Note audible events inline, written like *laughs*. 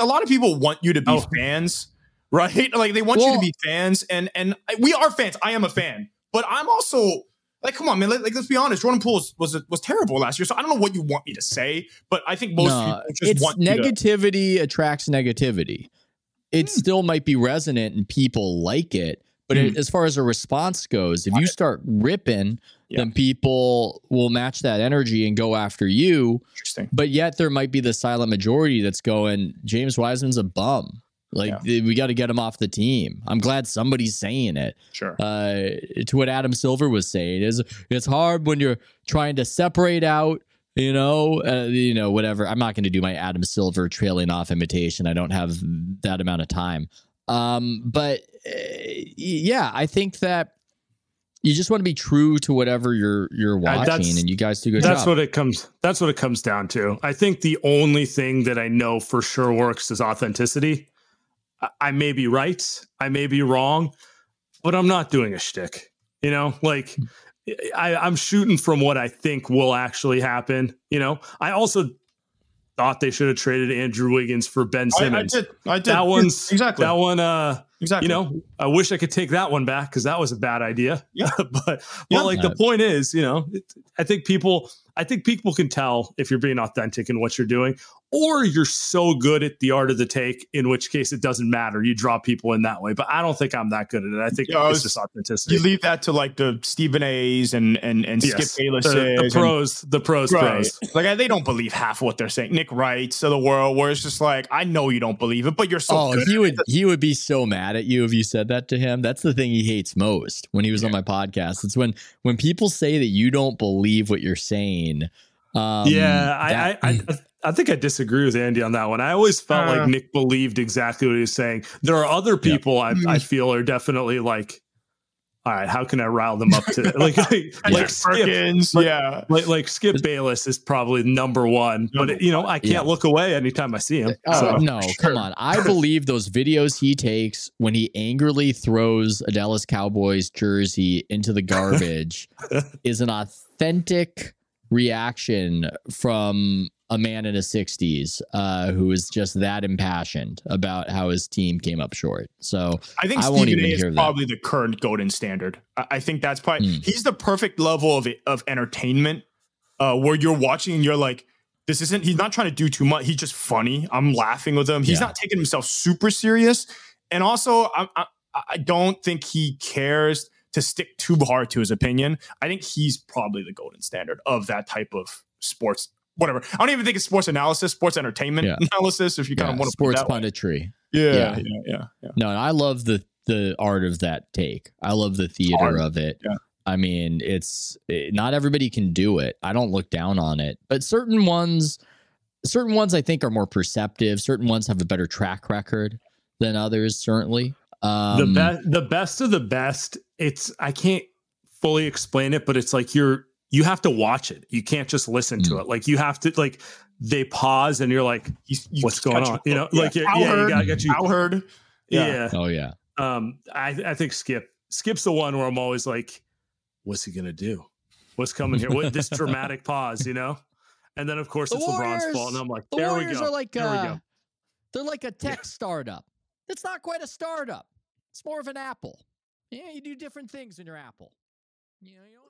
a lot of people want you to be Oh. fans, right? *laughs* Like they want you to be fans, and and we are fans. I am a fan, but I'm also like, come on, man. Like, let's be honest. Jordan Poole was, was was terrible last year, so I don't know what you want me to say, but I think most No, people just it's want you to- negativity attracts negativity. It Hmm. still might be resonant and people like it, but it, as far as a response goes, if you start ripping, Yeah. then people will match that energy and go after you. Interesting. But yet there might be the silent majority that's going, James Wiseman's a bum. Like we got to get him off the team. I'm glad somebody's saying it. Sure. Uh, to what Adam Silver was saying is it's hard when you're trying to separate out. You know, uh, you know, whatever. I'm not going to do my Adam Silver trailing off imitation. I don't have that amount of time. Um, but yeah, I think that you just want to be true to whatever you're you're Uh, watching, that's- and you guys do good That's job. what it comes. That's what it comes down to. I think the only thing that I know for sure works is authenticity. I, I may be right, I may be wrong, but I'm not doing a shtick. You know, like I, I'm shooting from what I think will actually happen. You know, I also thought they should have traded Andrew Wiggins for Ben I, I did. I did. that one's exactly. that one. Uh, exactly. you know, I wish I could take that one back because that was a bad idea. Yeah. *laughs* but but Yeah. like the point is, you know, it, I think people, I think people can tell if you're being authentic in what you're doing, or you're so good at the art of the take, in which case it doesn't matter. You draw people in that way. But I don't think I'm that good at it. I think Yeah, I it's just authenticity. you leave that to like the Stephen A's and and and Yes. Skip Bayless. the, the pros, the pros, pros. Like they don't believe half what they're saying. Nick Wrights of the world, where it's just like, I know you don't believe it, but you're so oh, good. he would it. he would be so mad at you if you said that to him. That's the thing he hates most when he was on my podcast. It's when when people say that you don't believe what you're saying. Um, yeah, I, that- I, I, *clears throat* I think I disagree with Andy on that one. I always felt Uh. like Nick believed exactly what he was saying. There are other people I, I feel are definitely like, all right, how can I rile them up to *laughs* like like, like Skip, Perkins, like- yeah. like, like Skip Bayless is probably number one, but you know I can't Yeah. look away anytime I see him. Oh So- no, come on. I *laughs* believe those videos he takes when he angrily throws a Dallas Cowboys jersey into the garbage *laughs* is an authentic reaction from a man in his 60s uh, who is just that impassioned about how his team came up short. So I think I Stephen A is hear that. probably the current golden standard. I, I think that's probably Mm. he's the perfect level of of entertainment, uh, where you're watching and you're like, this isn't. He's not trying to do too much. He's just funny. I'm laughing with him. He's Yeah. not taking himself super serious, and also I, I, I don't think he cares to stick too hard to his opinion. I think he's probably the golden standard of that type of sports. Whatever. I don't even think it's sports analysis, sports entertainment Yeah. analysis. If you kind yeah, of want to sports put it that punditry. Yeah, Yeah. yeah, yeah, yeah. No, and I love the the art of that take. I love the theater Art. of it. Yeah. I mean, it's it, not everybody can do it. I don't look down on it, but certain ones, certain ones, I think are more perceptive. Certain ones have a better track record than others. Certainly, um, the best the best of the best it's i can't fully explain it but it's like you're you have to watch it you can't just listen to Mm. it like you have to like they pause and you're like He's, you What's going on? You know, hook. like, yeah, yeah, you gotta get you- Cowherd. yeah, Oh yeah, um i i think skip skip's the one where i'm always like what's he gonna do what's coming here what this dramatic *laughs* pause you know and then of course The it's lebron's fault and i'm like the there Warriors we go are like there we uh, go they're like a tech startup. It's not quite a startup. It's more of an Apple. Yeah, you do different things in your Apple. You know, you know.